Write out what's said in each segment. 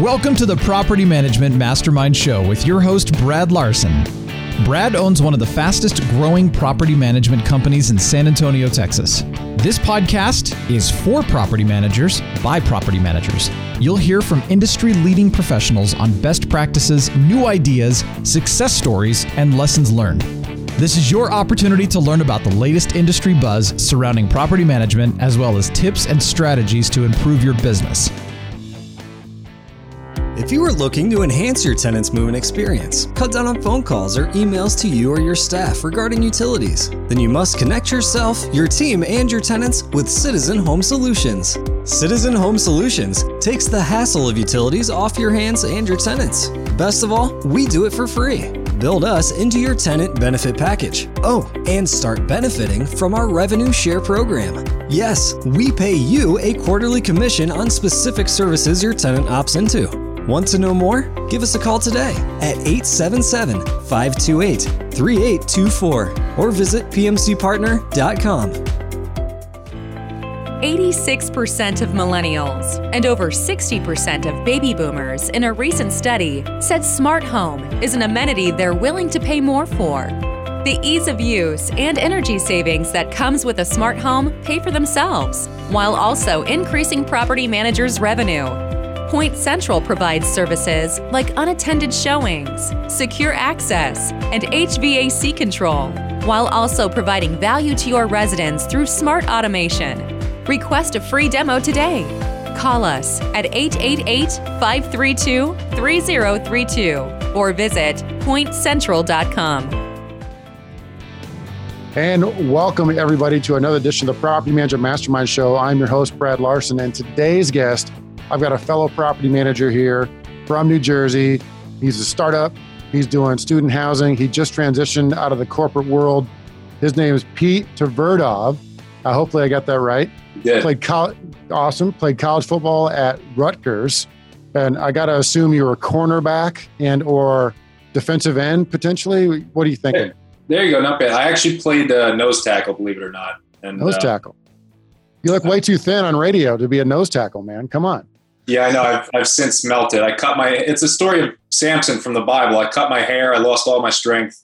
Welcome to the Property Management Mastermind Show with your host, Brad Larson. Brad owns one of the fastest growing property management companies in San Antonio, Texas. This podcast is for property managers by property managers. You'll hear from industry leading professionals on best practices, new ideas, success stories, and lessons learned. This is your opportunity to learn about the latest industry buzz surrounding property management, as well as tips and strategies to improve your business. If you are looking to enhance your tenant's moving experience, cut down on phone calls or emails to you or your staff regarding utilities, then you must connect yourself, your team, and your tenants with Citizen Home Solutions. Citizen Home Solutions takes the hassle of utilities off your hands and your tenants. Best of all, we do it for free. Build us into your tenant benefit package. Oh, and start benefiting from our revenue share program. Yes, we pay you a quarterly commission on specific services your tenant opts into. Want to know more? Give us a call today at 877 528 3824 or visit pmcpartner.com. 86% of millennials and over 60% of baby boomers in a recent study said smart home is an amenity they're willing to pay more for. The ease of use and energy savings that comes with a smart home pay for themselves, while also increasing property managers' revenue. Point Central provides services like unattended showings, secure access, and HVAC control, while also providing value to your residents through smart automation. Request a free demo today. Call us at 888 532 3032 or visit pointcentral.com. And welcome everybody to another edition of the Property Manager Mastermind Show. I'm your host, Brad Larson, and today's guest I've got a fellow property manager here from New Jersey. He's a startup. He's doing student housing. He just transitioned out of the corporate world. His name is Pete Tverdov. Uh, hopefully, I got that right. Yeah. Played college, awesome. Played college football at Rutgers, and I got to assume you were a cornerback and or defensive end potentially. What are you thinking? There you go. Not bad. I actually played uh, nose tackle, believe it or not. And nose uh, tackle. You look way too thin on radio to be a nose tackle, man. Come on. Yeah, I know. I've, I've since melted. I cut my. It's a story of Samson from the Bible. I cut my hair. I lost all my strength.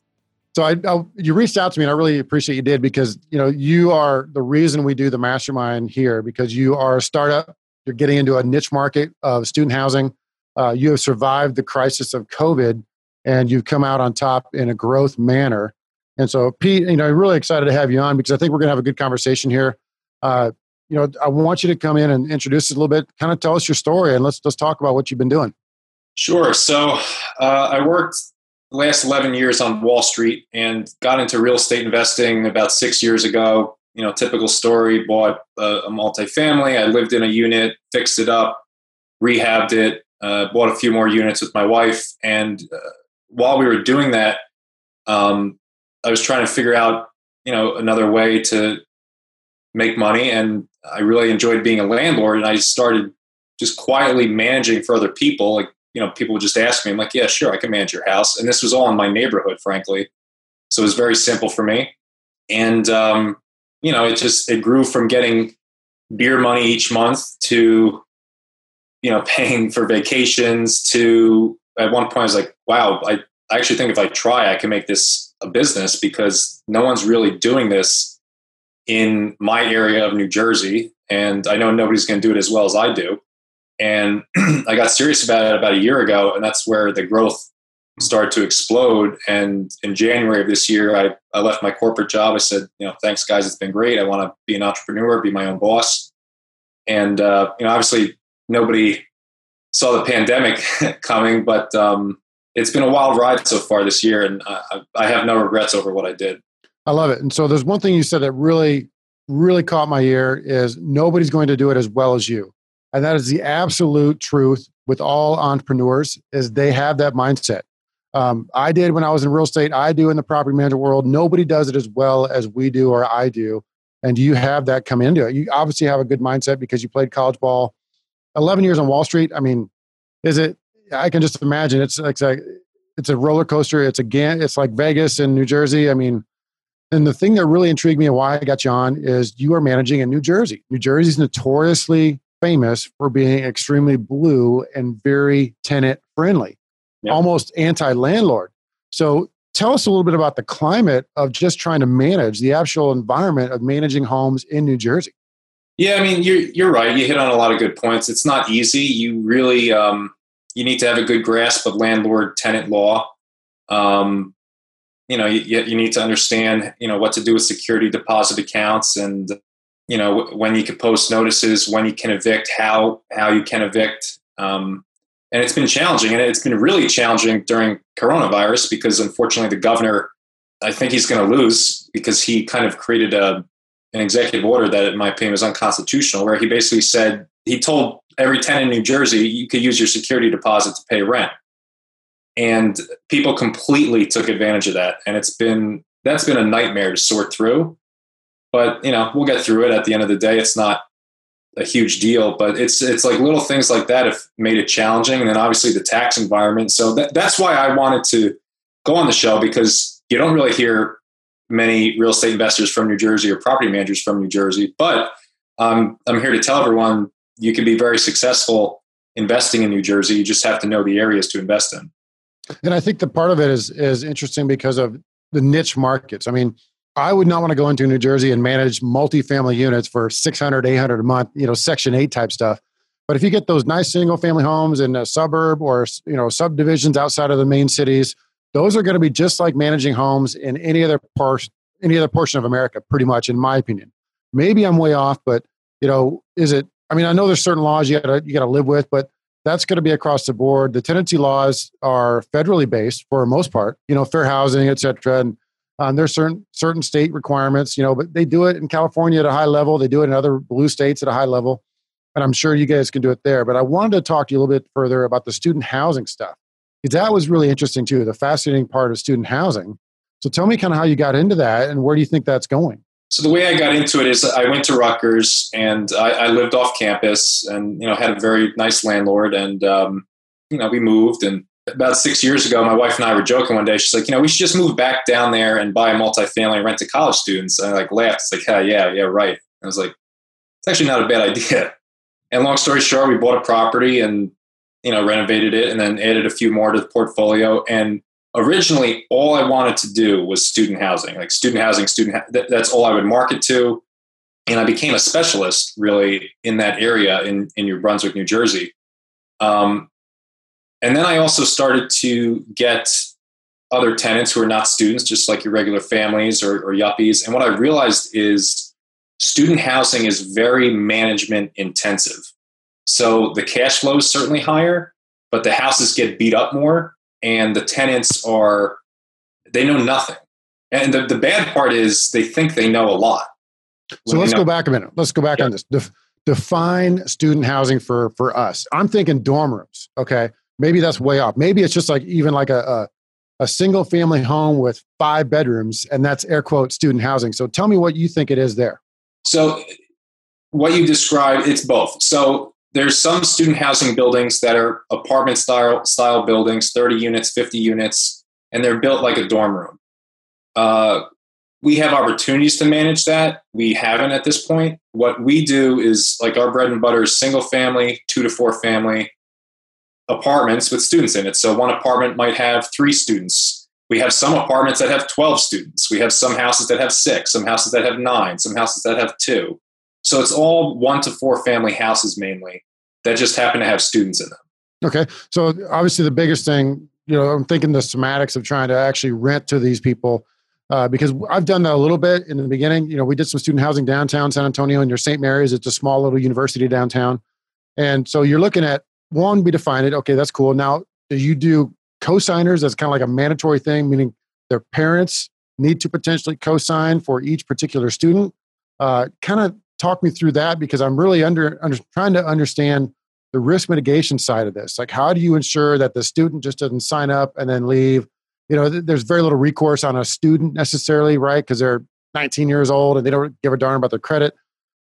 So I, I, you reached out to me, and I really appreciate you did because you know you are the reason we do the mastermind here because you are a startup. You're getting into a niche market of student housing. Uh, you have survived the crisis of COVID, and you've come out on top in a growth manner. And so, Pete, you know, I'm really excited to have you on because I think we're going to have a good conversation here. Uh, you know, I want you to come in and introduce us a little bit, kind of tell us your story, and let's let's talk about what you've been doing. Sure. So uh, I worked the last 11 years on Wall Street and got into real estate investing about six years ago. You know, typical story. Bought a, a multifamily. I lived in a unit, fixed it up, rehabbed it, uh, bought a few more units with my wife, and uh, while we were doing that, um, I was trying to figure out, you know, another way to make money and I really enjoyed being a landlord and I started just quietly managing for other people. Like, you know, people would just ask me, I'm like, yeah, sure, I can manage your house. And this was all in my neighborhood, frankly. So it was very simple for me. And, um, you know, it just, it grew from getting beer money each month to, you know, paying for vacations to, at one point I was like, wow, I, I actually think if I try, I can make this a business because no one's really doing this in my area of New Jersey, and I know nobody's going to do it as well as I do. And I got serious about it about a year ago, and that's where the growth started to explode. And in January of this year, I, I left my corporate job. I said, you know, thanks guys, it's been great. I want to be an entrepreneur, be my own boss. And uh, you know, obviously, nobody saw the pandemic coming, but um, it's been a wild ride so far this year, and I, I have no regrets over what I did. I love it. And so there's one thing you said that really, really caught my ear is nobody's going to do it as well as you. And that is the absolute truth with all entrepreneurs is they have that mindset. Um, I did when I was in real estate. I do in the property management world. Nobody does it as well as we do or I do. And you have that come into it. You obviously have a good mindset because you played college ball. 11 years on Wall Street. I mean, is it, I can just imagine it's like, it's a roller coaster. It's again, it's like Vegas and New Jersey. I mean, and the thing that really intrigued me and why I got you on is you are managing in New Jersey. New Jersey is notoriously famous for being extremely blue and very tenant friendly, yep. almost anti landlord. So tell us a little bit about the climate of just trying to manage the actual environment of managing homes in New Jersey. Yeah, I mean, you're you're right. You hit on a lot of good points. It's not easy. You really um, you need to have a good grasp of landlord tenant law. Um, you know, you, you need to understand you know what to do with security deposit accounts and you know when you can post notices, when you can evict, how how you can evict. Um, and it's been challenging, and it's been really challenging during coronavirus because unfortunately the governor, I think he's going to lose because he kind of created a an executive order that, in my opinion, was unconstitutional, where he basically said he told every tenant in New Jersey you could use your security deposit to pay rent, and people completely took advantage of that, and it's been that's been a nightmare to sort through. But you know, we'll get through it. At the end of the day, it's not a huge deal, but it's it's like little things like that have made it challenging, and then obviously the tax environment. So that, that's why I wanted to go on the show because you don't really hear many real estate investors from New Jersey or property managers from New Jersey. But um, I'm here to tell everyone you can be very successful investing in New Jersey. You just have to know the areas to invest in. And I think the part of it is is interesting because of the niche markets. I mean, I would not want to go into New Jersey and manage multifamily units for 600, 800 a month, you know, Section 8 type stuff. But if you get those nice single family homes in a suburb or, you know, subdivisions outside of the main cities, those are going to be just like managing homes in any other part, any other portion of America, pretty much, in my opinion. Maybe I'm way off, but you know, is it? I mean, I know there's certain laws you got you got to live with, but that's going to be across the board. The tenancy laws are federally based for most part. You know, fair housing, et cetera, and um, there's certain certain state requirements. You know, but they do it in California at a high level. They do it in other blue states at a high level, and I'm sure you guys can do it there. But I wanted to talk to you a little bit further about the student housing stuff that was really interesting too, the fascinating part of student housing. So tell me kind of how you got into that and where do you think that's going? So the way I got into it is I went to Rutgers and I, I lived off campus and you know had a very nice landlord and um, you know we moved and about six years ago my wife and I were joking one day. She's like you know we should just move back down there and buy a multifamily and rent to college students. And I like laughed. It's like yeah yeah yeah right. I was like it's actually not a bad idea. And long story short we bought a property and you know, renovated it and then added a few more to the portfolio. And originally, all I wanted to do was student housing, like student housing, student. Ha- that's all I would market to. And I became a specialist really in that area in, in New Brunswick, New Jersey. Um, and then I also started to get other tenants who are not students, just like your regular families or, or yuppies. And what I realized is student housing is very management intensive. So the cash flow is certainly higher, but the houses get beat up more and the tenants are, they know nothing. And the, the bad part is they think they know a lot. So let's go back a minute. Let's go back yeah. on this. Def- define student housing for for us. I'm thinking dorm rooms. Okay, maybe that's way off. Maybe it's just like even like a, a a single family home with five bedrooms, and that's air quote student housing. So tell me what you think it is there. So what you describe, it's both. So there's some student housing buildings that are apartment style style buildings, 30 units, 50 units, and they're built like a dorm room. Uh, we have opportunities to manage that. We haven't at this point. What we do is like our bread and butter is single family, two to four family apartments with students in it. So one apartment might have three students. We have some apartments that have 12 students. We have some houses that have six, some houses that have nine, some houses that have two. So it's all one to four family houses mainly that just happen to have students in them. Okay. So obviously the biggest thing, you know, I'm thinking the semantics of trying to actually rent to these people. Uh, because I've done that a little bit in the beginning. You know, we did some student housing downtown San Antonio and your St. Mary's. It's a small little university downtown. And so you're looking at one, we define it. Okay, that's cool. Now, do you do co-signers? That's kind of like a mandatory thing, meaning their parents need to potentially co-sign for each particular student. Uh, kind of talk me through that because I'm really under, under trying to understand the risk mitigation side of this. Like, how do you ensure that the student just doesn't sign up and then leave? You know, th- there's very little recourse on a student necessarily, right? Because they're 19 years old and they don't give a darn about their credit.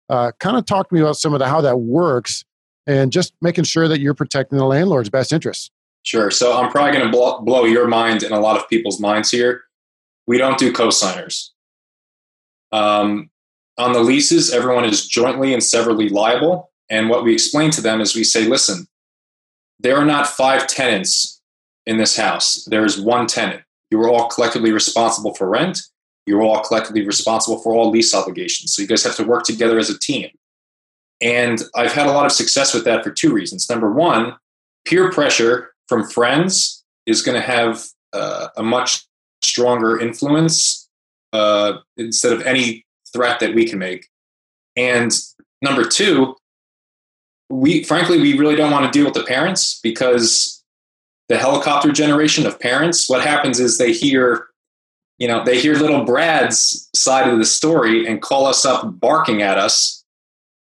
Uh, kind of talk to me about some of the how that works and just making sure that you're protecting the landlord's best interests. Sure. So I'm probably going to blow, blow your mind and a lot of people's minds here. We don't do cosigners. Um, on the leases, everyone is jointly and severally liable. And what we explain to them is we say, listen, there are not five tenants in this house. There is one tenant. You are all collectively responsible for rent. You're all collectively responsible for all lease obligations. So you guys have to work together as a team. And I've had a lot of success with that for two reasons. Number one, peer pressure from friends is going to have uh, a much stronger influence uh, instead of any threat that we can make. And number two, we frankly we really don't want to deal with the parents because the helicopter generation of parents what happens is they hear you know they hear little brad's side of the story and call us up barking at us.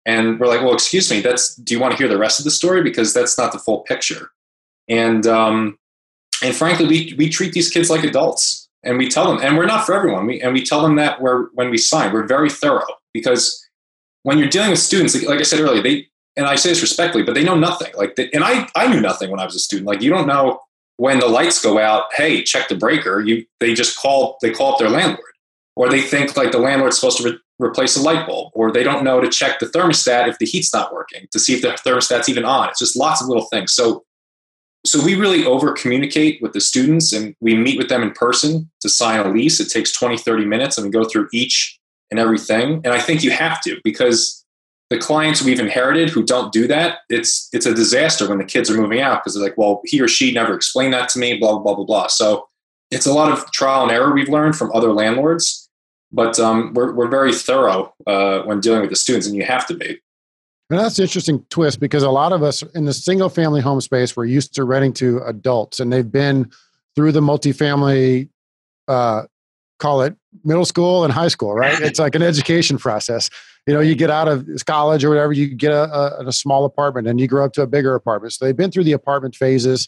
And we're like well excuse me that's do you want to hear the rest of the story? Because that's not the full picture. And um and frankly we we treat these kids like adults and we tell them and we're not for everyone we and we tell them that we're when we sign we're very thorough because when you're dealing with students like, like i said earlier they and I say this respectfully, but they know nothing. Like, they, and I, I knew nothing when I was a student. Like, you don't know when the lights go out. Hey, check the breaker. You, they just call, they call up their landlord, or they think like the landlord's supposed to re- replace a light bulb, or they don't know to check the thermostat if the heat's not working to see if the thermostat's even on. It's just lots of little things. So, so we really over communicate with the students, and we meet with them in person to sign a lease. It takes 20, 30 minutes, and we go through each and everything. And I think you have to because the clients we've inherited who don't do that, it's it's a disaster when the kids are moving out because they're like, well, he or she never explained that to me, blah blah blah blah So it's a lot of trial and error we've learned from other landlords, but um, we're we're very thorough uh, when dealing with the students, and you have to be. And that's an interesting twist because a lot of us in the single family home space we're used to renting to adults, and they've been through the multifamily uh, call it middle school and high school, right? It's like an education process you know, you get out of college or whatever, you get a, a, a small apartment and you grow up to a bigger apartment. So they've been through the apartment phases.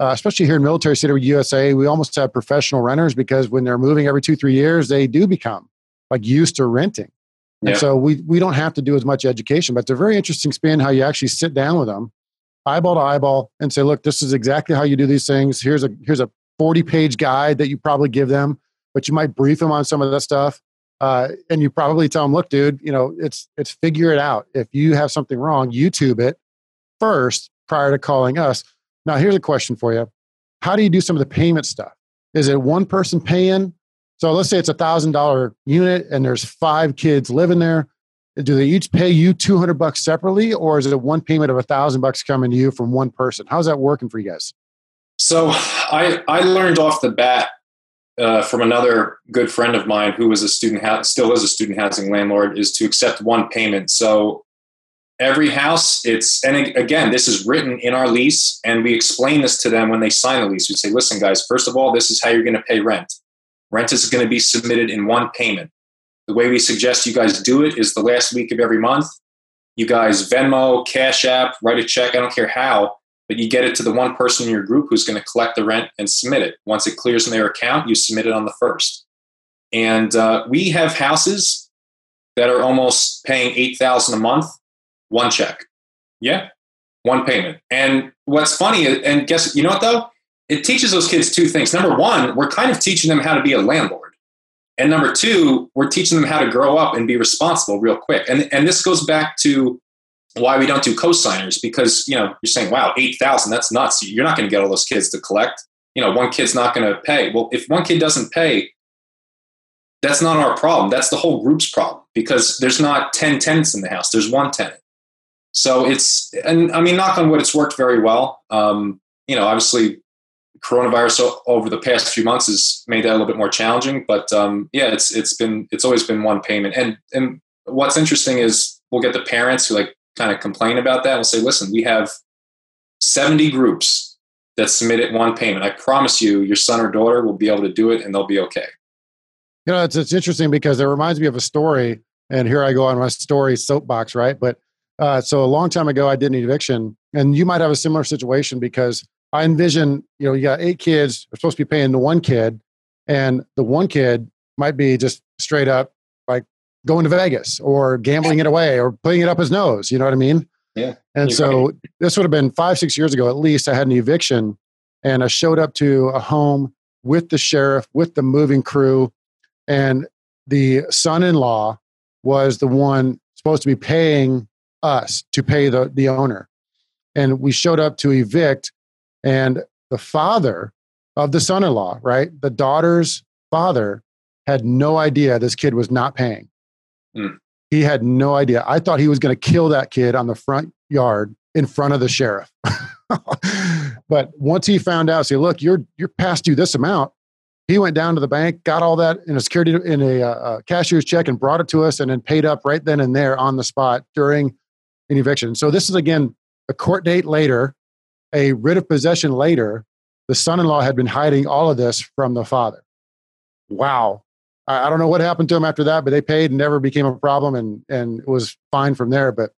Uh, especially here in military city USA, we almost have professional renters because when they're moving every two, three years, they do become like used to renting. And yeah. so we, we don't have to do as much education, but it's a very interesting spin how you actually sit down with them, eyeball to eyeball, and say, look, this is exactly how you do these things. Here's a here's a 40 page guide that you probably give them, but you might brief them on some of that stuff. Uh, and you probably tell them, look, dude, you know, it's it's figure it out. If you have something wrong, YouTube it first prior to calling us. Now, here's a question for you: How do you do some of the payment stuff? Is it one person paying? So let's say it's a thousand dollar unit and there's five kids living there. Do they each pay you two hundred bucks separately, or is it a one payment of a thousand bucks coming to you from one person? How's that working for you guys? So I I learned off the bat uh, from another good friend of mine who was a student ha- still is a student housing landlord is to accept one payment so every house it's and again this is written in our lease and we explain this to them when they sign the lease we say listen guys first of all this is how you're going to pay rent rent is going to be submitted in one payment the way we suggest you guys do it is the last week of every month you guys venmo cash app write a check i don't care how but you get it to the one person in your group who's going to collect the rent and submit it. Once it clears in their account, you submit it on the first. And uh, we have houses that are almost paying eight thousand a month, one check. Yeah, one payment. And what's funny, and guess you know what though, it teaches those kids two things. Number one, we're kind of teaching them how to be a landlord. And number two, we're teaching them how to grow up and be responsible real quick. And, and this goes back to why we don't do co-signers because you know you're saying wow 8000 that's nuts. You're not going to get all those kids to collect. You know one kid's not going to pay. Well if one kid doesn't pay that's not our problem. That's the whole group's problem because there's not 10 tenants in the house. There's one tenant. So it's and i mean knock on wood it's worked very well. Um, you know obviously coronavirus over the past few months has made that a little bit more challenging but um, yeah it's it's been it's always been one payment and and what's interesting is we'll get the parents who like kind of complain about that, we'll say, listen, we have 70 groups that submit it one payment. I promise you, your son or daughter will be able to do it and they'll be okay. You know, it's, it's interesting because it reminds me of a story. And here I go on my story soapbox, right? But uh, so a long time ago, I did an eviction, and you might have a similar situation because I envision, you know, you got eight kids, are supposed to be paying the one kid, and the one kid might be just straight up like going to Vegas or gambling it away or putting it up his nose. You know what I mean? Yeah. And so right. this would have been five, six years ago at least. I had an eviction and I showed up to a home with the sheriff, with the moving crew, and the son in law was the one supposed to be paying us to pay the, the owner. And we showed up to evict, and the father of the son in law, right? The daughter's father had no idea this kid was not paying. Mm. He had no idea. I thought he was going to kill that kid on the front yard in front of the sheriff. but once he found out, say, look, you're you're past due this amount. He went down to the bank, got all that in a security in a, uh, cashier's check, and brought it to us, and then paid up right then and there on the spot during an eviction. So this is again a court date later, a writ of possession later. The son-in-law had been hiding all of this from the father. Wow, I, don't know what happened to him after that, but they paid and never became a problem, and and it was fine from there. But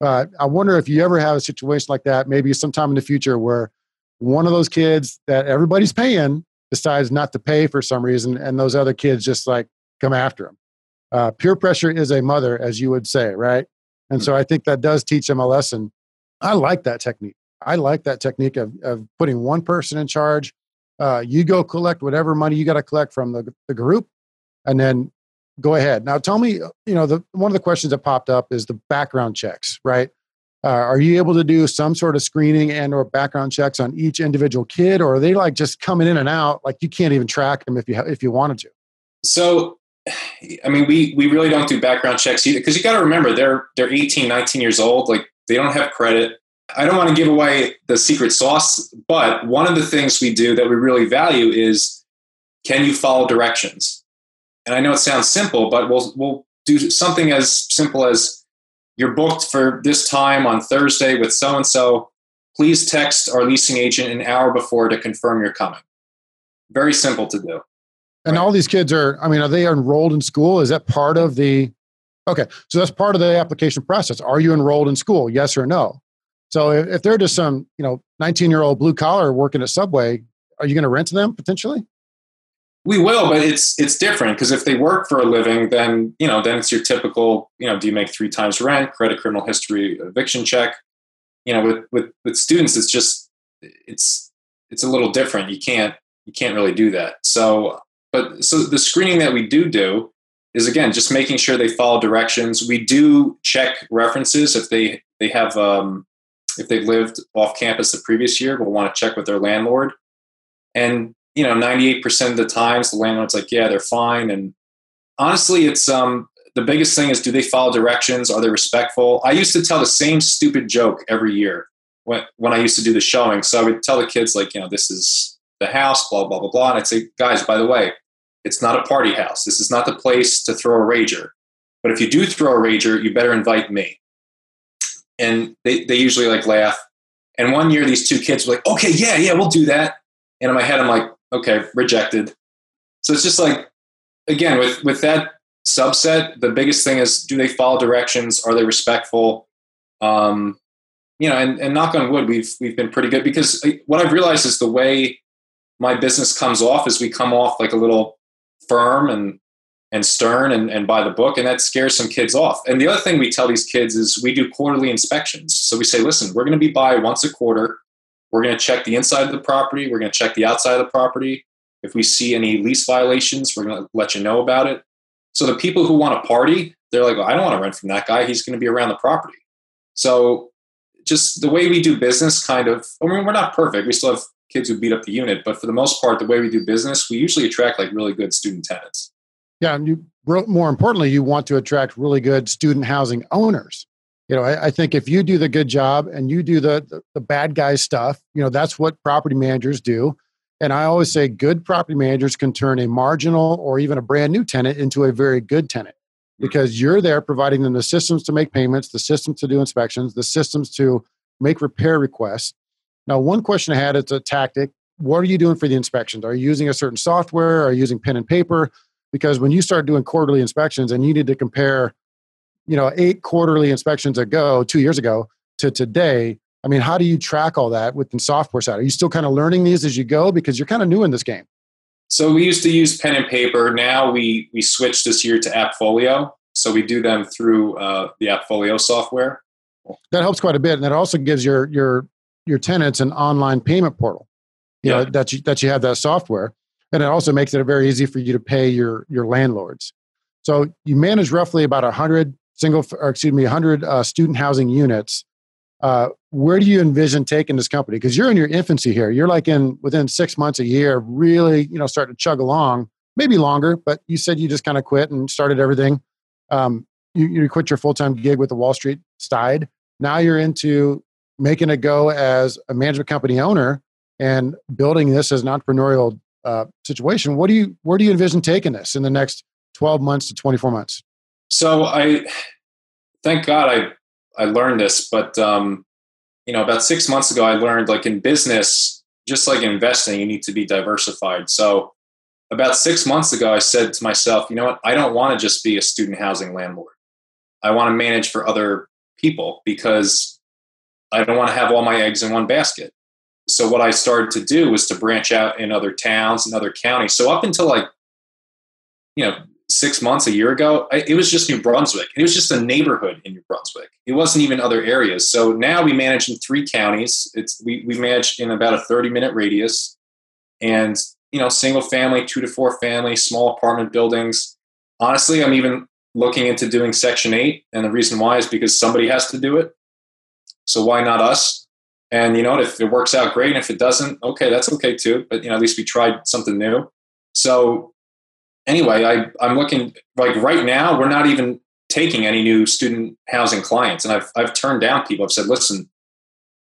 uh, I wonder if you ever have a situation like that, maybe sometime in the future, where one of those kids that everybody's paying decides not to pay for some reason, and those other kids just like come after him. Uh, peer pressure is a mother, as you would say, right? And so I think that does teach them a lesson. I like that technique. I like that technique of, of putting one person in charge. Uh, you go collect whatever money you got to collect from the, the group, and then go ahead. Now, tell me, you know, the one of the questions that popped up is the background checks, right? Uh, are you able to do some sort of screening and or background checks on each individual kid, or are they like just coming in and out, like you can't even track them if you ha- if you wanted to? So, I mean, we we really don't do background checks either because you got to remember they're they're 18, 19 years old, like they don't have credit. I don't want to give away the secret sauce, but one of the things we do that we really value is can you follow directions? and I know it sounds simple, but we'll we'll do something as simple as you're booked for this time on Thursday with so and so. Please text our leasing agent an hour before to confirm you're coming. Very simple to do. And right? all these kids are, I mean, are they enrolled in school? Is that part of the, okay, so that's part of the application process. Are you enrolled in school? Yes or no? So if, if they're just some, you know, 19 year old blue collar working at Subway, are you going to rent to them potentially? We will, but it's it's different because if they work for a living, then you know, then it's your typical, you know, do you make three times rent, credit, criminal history, eviction check. You know, with with with students, it's just it's it's a little different. You can't you can't really do that. So, but so the screening that we do do is again just making sure they follow directions. We do check references if they they have um, if they've lived off campus the previous year. We'll want to check with their landlord, and you know, 98% of the times the landlord's like, yeah, they're fine. And honestly, it's um, the biggest thing is do they follow directions? Are they respectful? I used to tell the same stupid joke every year when, when I used to do the showing. So I would tell the kids, like, you know, this is the house, blah, blah, blah, blah. And I'd say, guys, by the way, it's not a party house. This is not the place to throw a rager. But if you do throw a rager, you better invite me. And they, they usually like laugh. And one year, these two kids were like, okay, yeah, yeah, we'll do that. And in my head, I'm like, okay, rejected. So it's just like, again, with, with that subset, the biggest thing is do they follow directions? Are they respectful? Um, you know, and, and knock on wood, we've, we've been pretty good because uh, what I've realized is the way my business comes off is we come off like a little firm and, and stern and, and by the book, and that scares some kids off. And the other thing we tell these kids is we do quarterly inspections. So we say, listen, we're going to be by once a quarter we're going to check the inside of the property. We're going to check the outside of the property. If we see any lease violations, we're going to let you know about it. So the people who want to party, they're like, well, I don't want to rent from that guy. He's going to be around the property. So just the way we do business, kind of, I mean, we're not perfect. We still have kids who beat up the unit, but for the most part, the way we do business, we usually attract like really good student tenants. Yeah, and you more importantly, you want to attract really good student housing owners. You know I, I, think if you do the good job and you do the, the, the bad guy stuff you know that's what property managers do. And i always say good property managers can turn a marginal or even a brand new tenant into a very good tenant hmm. because you're there providing them the systems to make payments the systems to do inspections the systems to make repair requests. Now one question i had is a tactic. What are you doing for the inspections? Are you using a certain software? Are you using pen and paper because when you start doing quarterly inspections and you need to compare you know eight quarterly inspections ago two years ago to today i mean how do you track all that with the software side? Are you still kind of learning these as you go? Because you're kind of new in this game. So we used to use pen and paper. Now we we switched this year to appfolio. So we do them through uh, the appfolio software. That helps quite a bit and that also gives your your your tenants an online payment portal you yeah. know that you that you have that software and it also makes it very easy for you to pay your your landlords so you manage roughly about a 100 single, or excuse me, 100 uh, student housing units. Uh, where do you envision taking this company? Because you're in your infancy here. You're like in within six months, a year, really, you know, starting to chug along. Maybe longer, but you said you just kind of quit and started everything. Um, you, you quit your full time gig with the Wall Street side. Now you're into making it go as a management company owner and building this as an entrepreneurial uh, situation. What do you where do you envision taking this in the next 12 months to 24 months? So I thank God I I learned this, but um, you know, about six months ago, I learned like in business, just like investing, you need to be diversified. So about six months ago, I said to myself, you know what? I don't want to just be a student housing landlord. I want to manage for other people because I don't want to have all my eggs in one basket. So what I started to do was to branch out in other towns and other counties. So up until like, you know, six months, a year ago, it was just New Brunswick. It was just a neighborhood in New Brunswick. It wasn't even other areas. So now we manage in three counties. It's we we manage in about a 30 minute radius. And, you know, single family, two to four family, small apartment buildings. Honestly, I'm even looking into doing Section 8. And the reason why is because somebody has to do it. So why not us? And you know, if it works out great, and if it doesn't, okay, that's okay too. But you know, at least we tried something new. So anyway, I, I'm looking like right now, we're not even taking any new student housing clients. And I've, I've turned down people. I've said, listen,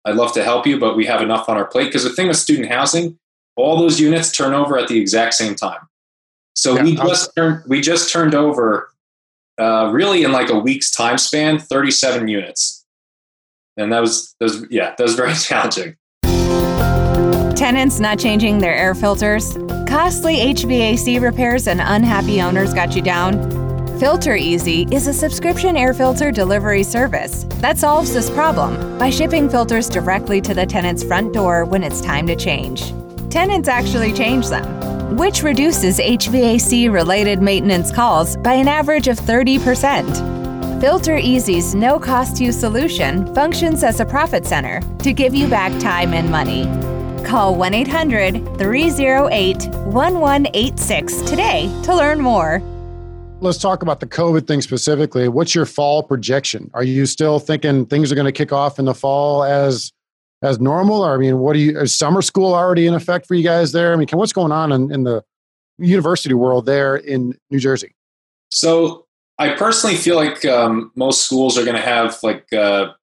I'd love to help you, but we have enough on our plate. Because the thing with student housing, all those units turn over at the exact same time. So yeah, we just turned we just turned over uh, really in like a week's time span, 37 units. And that was, that was yeah, that was very challenging. Tenants not changing their air filters? Costly HVAC repairs and unhappy owners got you down? Filter Easy is a subscription air filter delivery service that solves this problem by shipping filters directly to the tenant's front door when it's time to change. Tenants actually change them, which reduces HVAC related maintenance calls by an average of 30%. Filter Easy's no cost to you solution functions as a profit center to give you back time and money. Call 1 800 308 1186 today to learn more. Let's talk about the COVID thing specifically. What's your fall projection? Are you still thinking things are going to kick off in the fall as as normal? Or I mean, what do you is summer school already in effect for you guys there? I mean, what's going on in, in the university world there in New Jersey? So I personally feel like um, most schools are going to have like uh,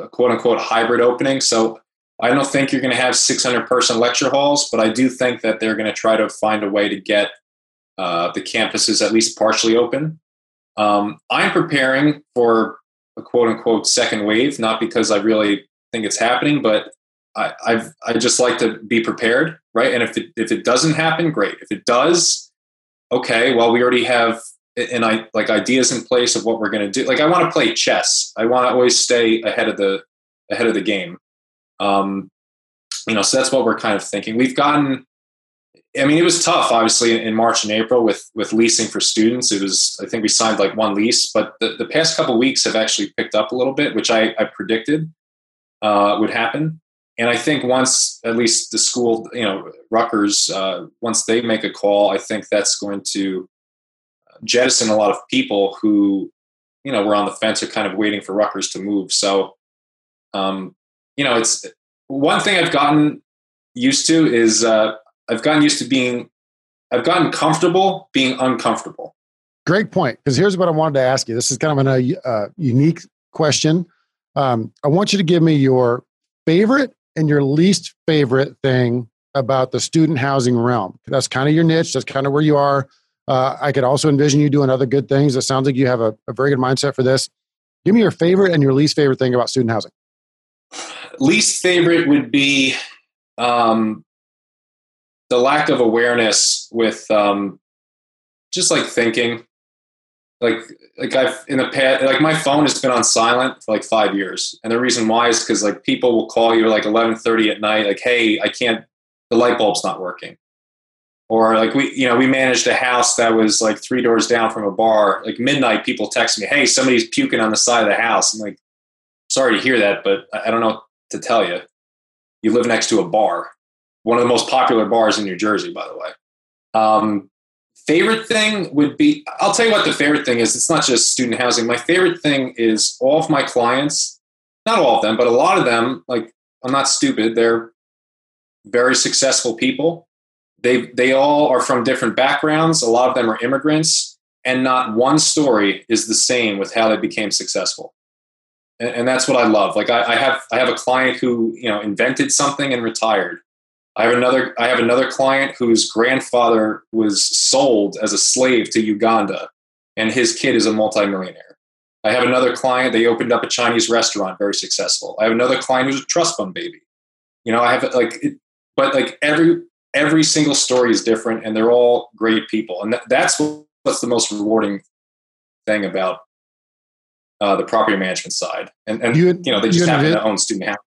a quote unquote hybrid opening. So I don't think you're going to have 600 person lecture halls, but I do think that they're going to try to find a way to get uh, the campuses at least partially open. Um, I'm preparing for a quote unquote second wave, not because I really think it's happening, but I, I've, I just like to be prepared, right? And if it, if it doesn't happen, great. If it does, okay, well, we already have and I like ideas in place of what we're going to do. Like I want to play chess. I want to always stay ahead of the ahead of the game. Um, you know, so that's what we're kind of thinking. We've gotten, I mean, it was tough, obviously, in March and April with with leasing for students. It was, I think, we signed like one lease, but the, the past couple weeks have actually picked up a little bit, which I, I predicted uh, would happen. And I think once, at least the school, you know, Rutgers, uh, once they make a call, I think that's going to jettison a lot of people who, you know, were on the fence or kind of waiting for Rutgers to move. So, um, you know, it's one thing I've gotten used to is uh, I've gotten used to being, I've gotten comfortable being uncomfortable. Great point. Because here's what I wanted to ask you. This is kind of a uh, unique question. Um, I want you to give me your favorite and your least favorite thing about the student housing realm. That's kind of your niche. That's kind of where you are. Uh, I could also envision you doing other good things. It sounds like you have a, a very good mindset for this. Give me your favorite and your least favorite thing about student housing least favorite would be um, the lack of awareness with um, just like thinking like like I've in the past like my phone has been on silent for like five years and the reason why is because like people will call you like 11:30 at night like hey I can't the light bulb's not working or like we you know we managed a house that was like three doors down from a bar like midnight people text me hey somebody's puking on the side of the house I'm like sorry to hear that but I don't know to tell you. You live next to a bar, one of the most popular bars in New Jersey, by the way. Um, favorite thing would be I'll tell you what the favorite thing is. It's not just student housing. My favorite thing is all of my clients, not all of them, but a lot of them, like I'm not stupid, they're very successful people. They they all are from different backgrounds. A lot of them are immigrants, and not one story is the same with how they became successful. And, and that's what I love. Like I, I have I have a client who you know invented something and retired I have another I have another client whose grandfather was sold as a slave to Uganda and his kid is a multimillionaire. I have another client they opened up a Chinese restaurant very successful. I have another client who's a trust fund baby. You know, I have like it, but like every every single story is different and they're all great people. And that's what's the most rewarding thing about uh, the property management side. And, and you, you know, they just happen to own student housing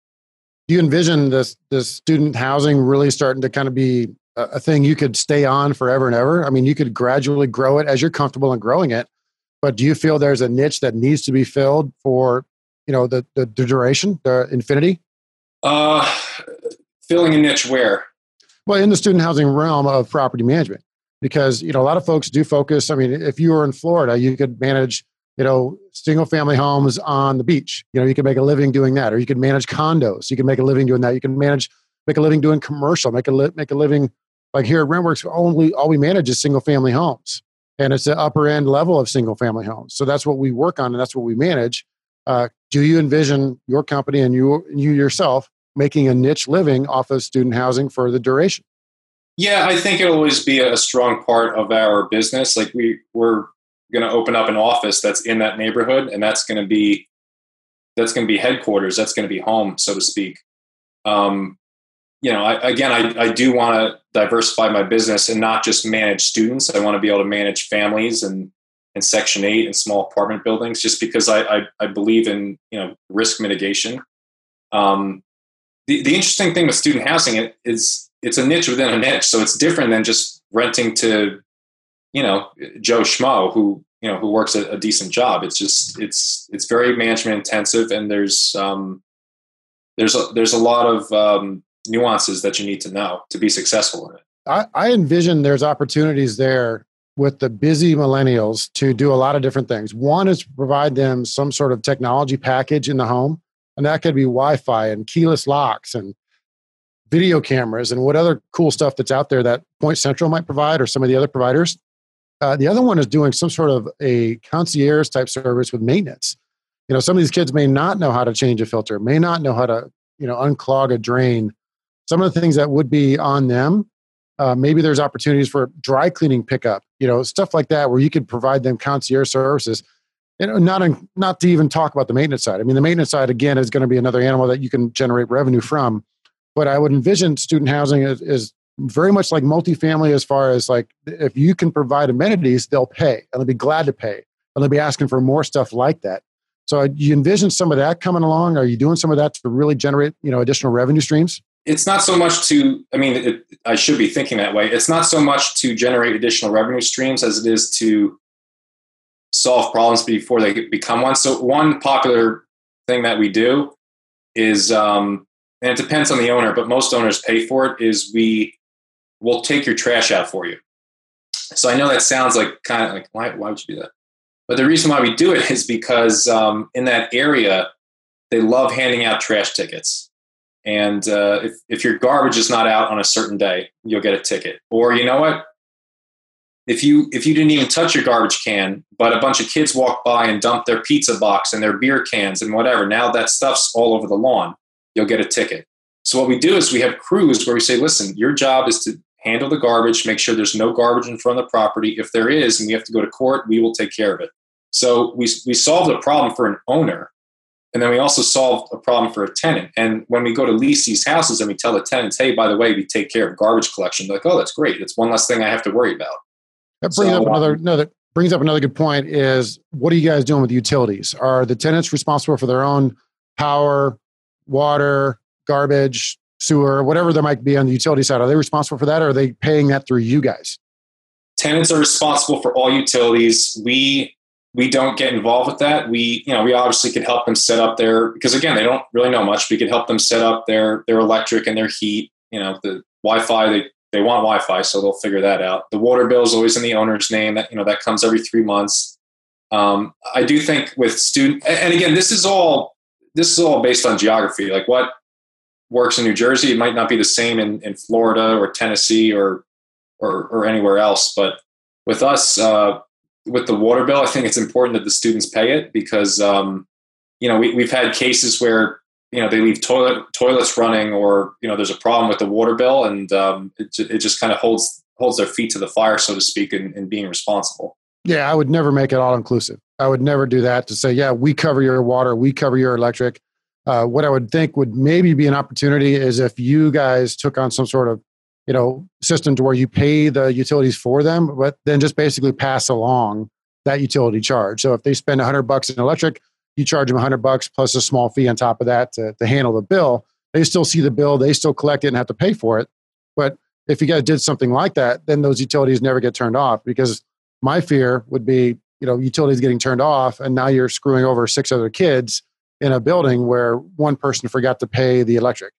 do you envision this this student housing really starting to kind of be a, a thing you could stay on forever and ever? I mean, you could gradually grow it as you're comfortable in growing it, but do you feel there's a niche that needs to be filled for you know the the, the duration, the infinity? Uh, filling a niche where? Well, in the student housing realm of property management, because you know a lot of folks do focus. I mean, if you were in Florida, you could manage you know, single family homes on the beach. You know, you could make a living doing that, or you could manage condos. You can make a living doing that. You can manage, make a living doing commercial. Make a li- make a living like here at RentWorks. Only all we manage is single family homes, and it's the upper end level of single family homes. So that's what we work on, and that's what we manage. Uh, do you envision your company and you you yourself making a niche living off of student housing for the duration? Yeah, I think it'll always be a strong part of our business. Like we we're going to open up an office that's in that neighborhood, and that's going to be that's going to be headquarters. That's going to be home, so to speak. Um, you know, I, again, I, I do want to diversify my business and not just manage students. I want to be able to manage families and and Section Eight and small apartment buildings, just because I I, I believe in you know risk mitigation. Um, the the interesting thing with student housing is it's a niche within a niche, so it's different than just renting to you know Joe Schmo who you know who works a, a decent job. It's just it's it's very management intensive, and there's um, there's a, there's a lot of um, nuances that you need to know to be successful in it. I, I envision there's opportunities there with the busy millennials to do a lot of different things. One is provide them some sort of technology package in the home, and that could be Wi-Fi and keyless locks and video cameras and what other cool stuff that's out there that Point Central might provide or some of the other providers. Uh, the other one is doing some sort of a concierge type service with maintenance. You know, some of these kids may not know how to change a filter, may not know how to, you know, unclog a drain. Some of the things that would be on them. Uh, maybe there's opportunities for dry cleaning pickup, you know, stuff like that, where you could provide them concierge services. Know, not in, not to even talk about the maintenance side. I mean, the maintenance side again is going to be another animal that you can generate revenue from. But I would envision student housing is, is very much like multifamily as far as like if you can provide amenities they'll pay and they'll be glad to pay and they'll be asking for more stuff like that so uh, you envision some of that coming along are you doing some of that to really generate you know additional revenue streams it's not so much to i mean it, i should be thinking that way it's not so much to generate additional revenue streams as it is to solve problems before they become one so one popular thing that we do is um, and it depends on the owner but most owners pay for it is we we'll take your trash out for you. So I know that sounds like kind of like, why, why would you do that? But the reason why we do it is because um, in that area, they love handing out trash tickets. And uh, if, if your garbage is not out on a certain day, you'll get a ticket. Or you know what? If you if you didn't even touch your garbage can, but a bunch of kids walk by and dump their pizza box and their beer cans and whatever, now that stuff's all over the lawn, you'll get a ticket. So what we do is we have crews where we say, listen, your job is to handle the garbage, make sure there's no garbage in front of the property. If there is, and we have to go to court, we will take care of it. So we, we solved a problem for an owner, and then we also solved a problem for a tenant. And when we go to lease these houses and we tell the tenants, hey, by the way, we take care of garbage collection, they're like, oh, that's great. It's one less thing I have to worry about. That brings so, up another, no, that brings up another good point is what are you guys doing with utilities? Are the tenants responsible for their own power, water, garbage, sewer, whatever there might be on the utility side, are they responsible for that or are they paying that through you guys? Tenants are responsible for all utilities. We we don't get involved with that. We, you know, we obviously could help them set up their because again, they don't really know much. We could help them set up their their electric and their heat, you know, the Wi-Fi, they they want Wi-Fi, so they'll figure that out. The water bill is always in the owner's name. That you know that comes every three months. Um, I do think with student, and again, this is all this is all based on geography. Like what works in New Jersey, it might not be the same in, in Florida or Tennessee or, or or anywhere else. But with us, uh, with the water bill, I think it's important that the students pay it because um, you know we, we've had cases where you know they leave toilet toilets running or you know there's a problem with the water bill and um, it, it just kind of holds holds their feet to the fire so to speak in, in being responsible. Yeah i would never make it all inclusive i would never do that to say yeah we cover your water we cover your electric. Uh, what i would think would maybe be an opportunity is if you guys took on some sort of you know system to where you pay the utilities for them but then just basically pass along that utility charge. So if they spend 100 bucks in electric you charge them 100 bucks plus a small fee on top of that to, to handle the bill. They still see the bill they still collect it and have to pay for it. But if you guys did something like that then those utilities never get turned off because my fear would be you know utilities getting turned off and now you're screwing over six other kids in a building where one person forgot to pay the electric.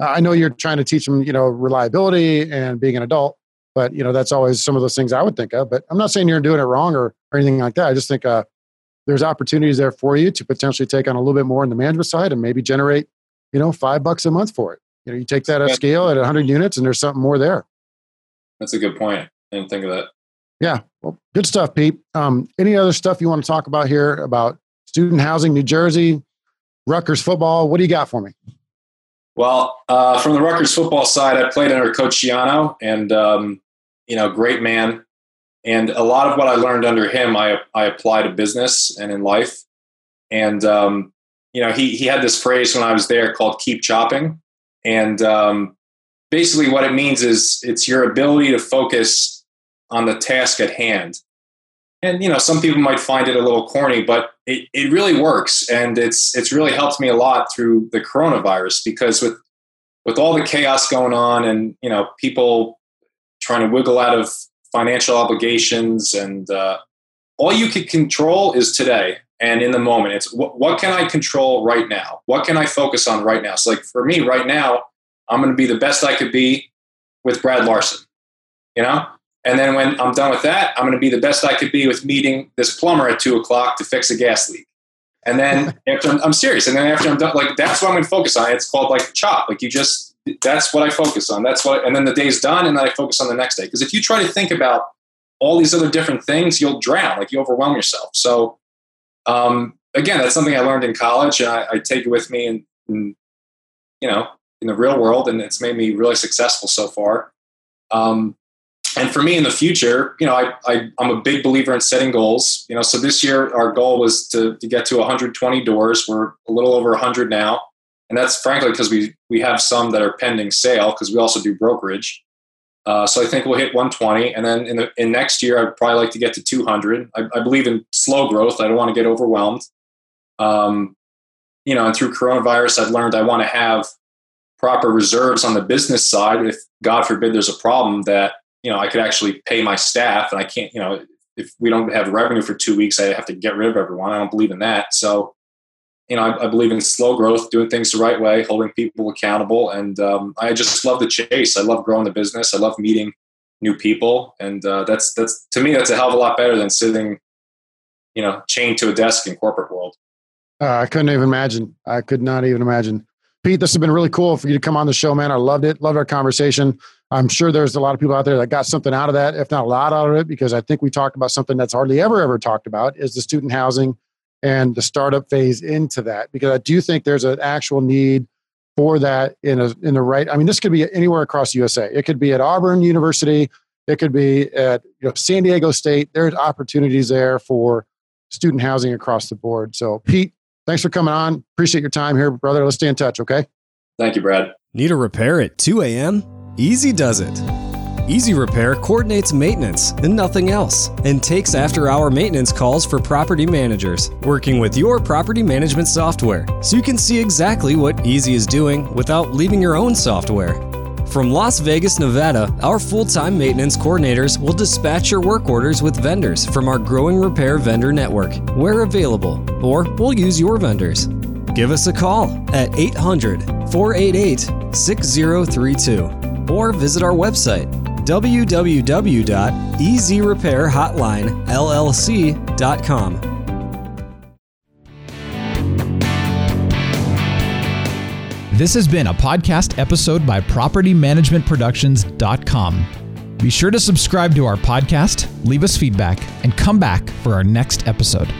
I know you're trying to teach them you know reliability and being an adult but you know that's always some of those things i would think of but i'm not saying you're doing it wrong or, or anything like that. I just think uh, there's opportunities there for you to potentially take on a little bit more on the management side and maybe generate, you know, five bucks a month for it. You know, you take that at scale at 100 units and there's something more there. That's a good point. I didn't think of that. Yeah. Well, good stuff, Pete. Um, any other stuff you want to talk about here about student housing, New Jersey, Rutgers football? What do you got for me? Well, uh, from the Rutgers football side, I played under Coach Schiano, and um, you know, great man. And a lot of what I learned under him, I, I apply to business and in life. And, um, you know, he, he had this phrase when I was there called keep chopping. And um, basically, what it means is it's your ability to focus on the task at hand. And, you know, some people might find it a little corny, but it, it really works. And it's, it's really helped me a lot through the coronavirus because with, with all the chaos going on and, you know, people trying to wiggle out of financial obligations, and uh, all you can control is today and in the moment. It's what, what can I control right now? What can I focus on right now? So, like for me, right now, I'm going to be the best I could be with Brad Larson, you know. And then when I'm done with that, I'm going to be the best I could be with meeting this plumber at two o'clock to fix a gas leak. And then after I'm, I'm serious, and then after I'm done, like that's what I'm going to focus on. It's called like chop. Like you just that's what I focus on. That's what, and then the day's done, and then I focus on the next day. Because if you try to think about all these other different things, you'll drown. Like you overwhelm yourself. So, um, again, that's something I learned in college, and I, I take it with me, and, in, you know, in the real world, and it's made me really successful so far. Um, and for me in the future, you know, I, I am a big believer in setting goals. You know, so this year our goal was to to get to 120 doors. We're a little over 100 now and that's frankly because we we have some that are pending sale because we also do brokerage. Uh, so I think we'll hit 120, and then in the in next year I'd probably like to get to 200. I, I believe in slow growth. I don't want to get overwhelmed. Um, you know, and through coronavirus, I've learned I want to have proper reserves on the business side. If God forbid there's a problem, that you know I could actually pay my staff, and I can't. You know, if we don't have revenue for two weeks, I have to get rid of everyone. I don't believe in that. So you know, I, I, believe in slow growth, doing things the right way, holding people accountable, and um, I just love the chase. I love growing the business. I love meeting new people, and uh, that's that's to me that's a hell of a lot better than sitting, you know, chained to a desk in corporate world. Uh, I couldn't even imagine. I could not even imagine. Pete, this has been really cool for you to come on the show, man. I loved it. Loved our conversation. I'm sure there's a lot of people out there that got something out of that, if not a lot out of it, because I think we talked about something that's hardly ever ever talked about is the student housing and the startup phase into that because I do think there's an actual need for that in a in the right. I mean, this could be anywhere across USA. It could be at Auburn University. It could be at you know San Diego State. There's opportunities there for student housing across the board. So, Pete, thanks for coming on. Appreciate your time here, brother. Let's stay in touch. Okay. Thank you, Brad. Need a repair at 2 a.m. Easy does it. Easy Repair coordinates maintenance and nothing else, and takes after hour maintenance calls for property managers, working with your property management software so you can see exactly what Easy is doing without leaving your own software. From Las Vegas, Nevada, our full time maintenance coordinators will dispatch your work orders with vendors from our growing repair vendor network where available, or we'll use your vendors. Give us a call at 800 488 6032 or visit our website www.easyrepairhotlinellc.com. This has been a podcast episode by PropertyManagementProductions.com. Be sure to subscribe to our podcast, leave us feedback, and come back for our next episode.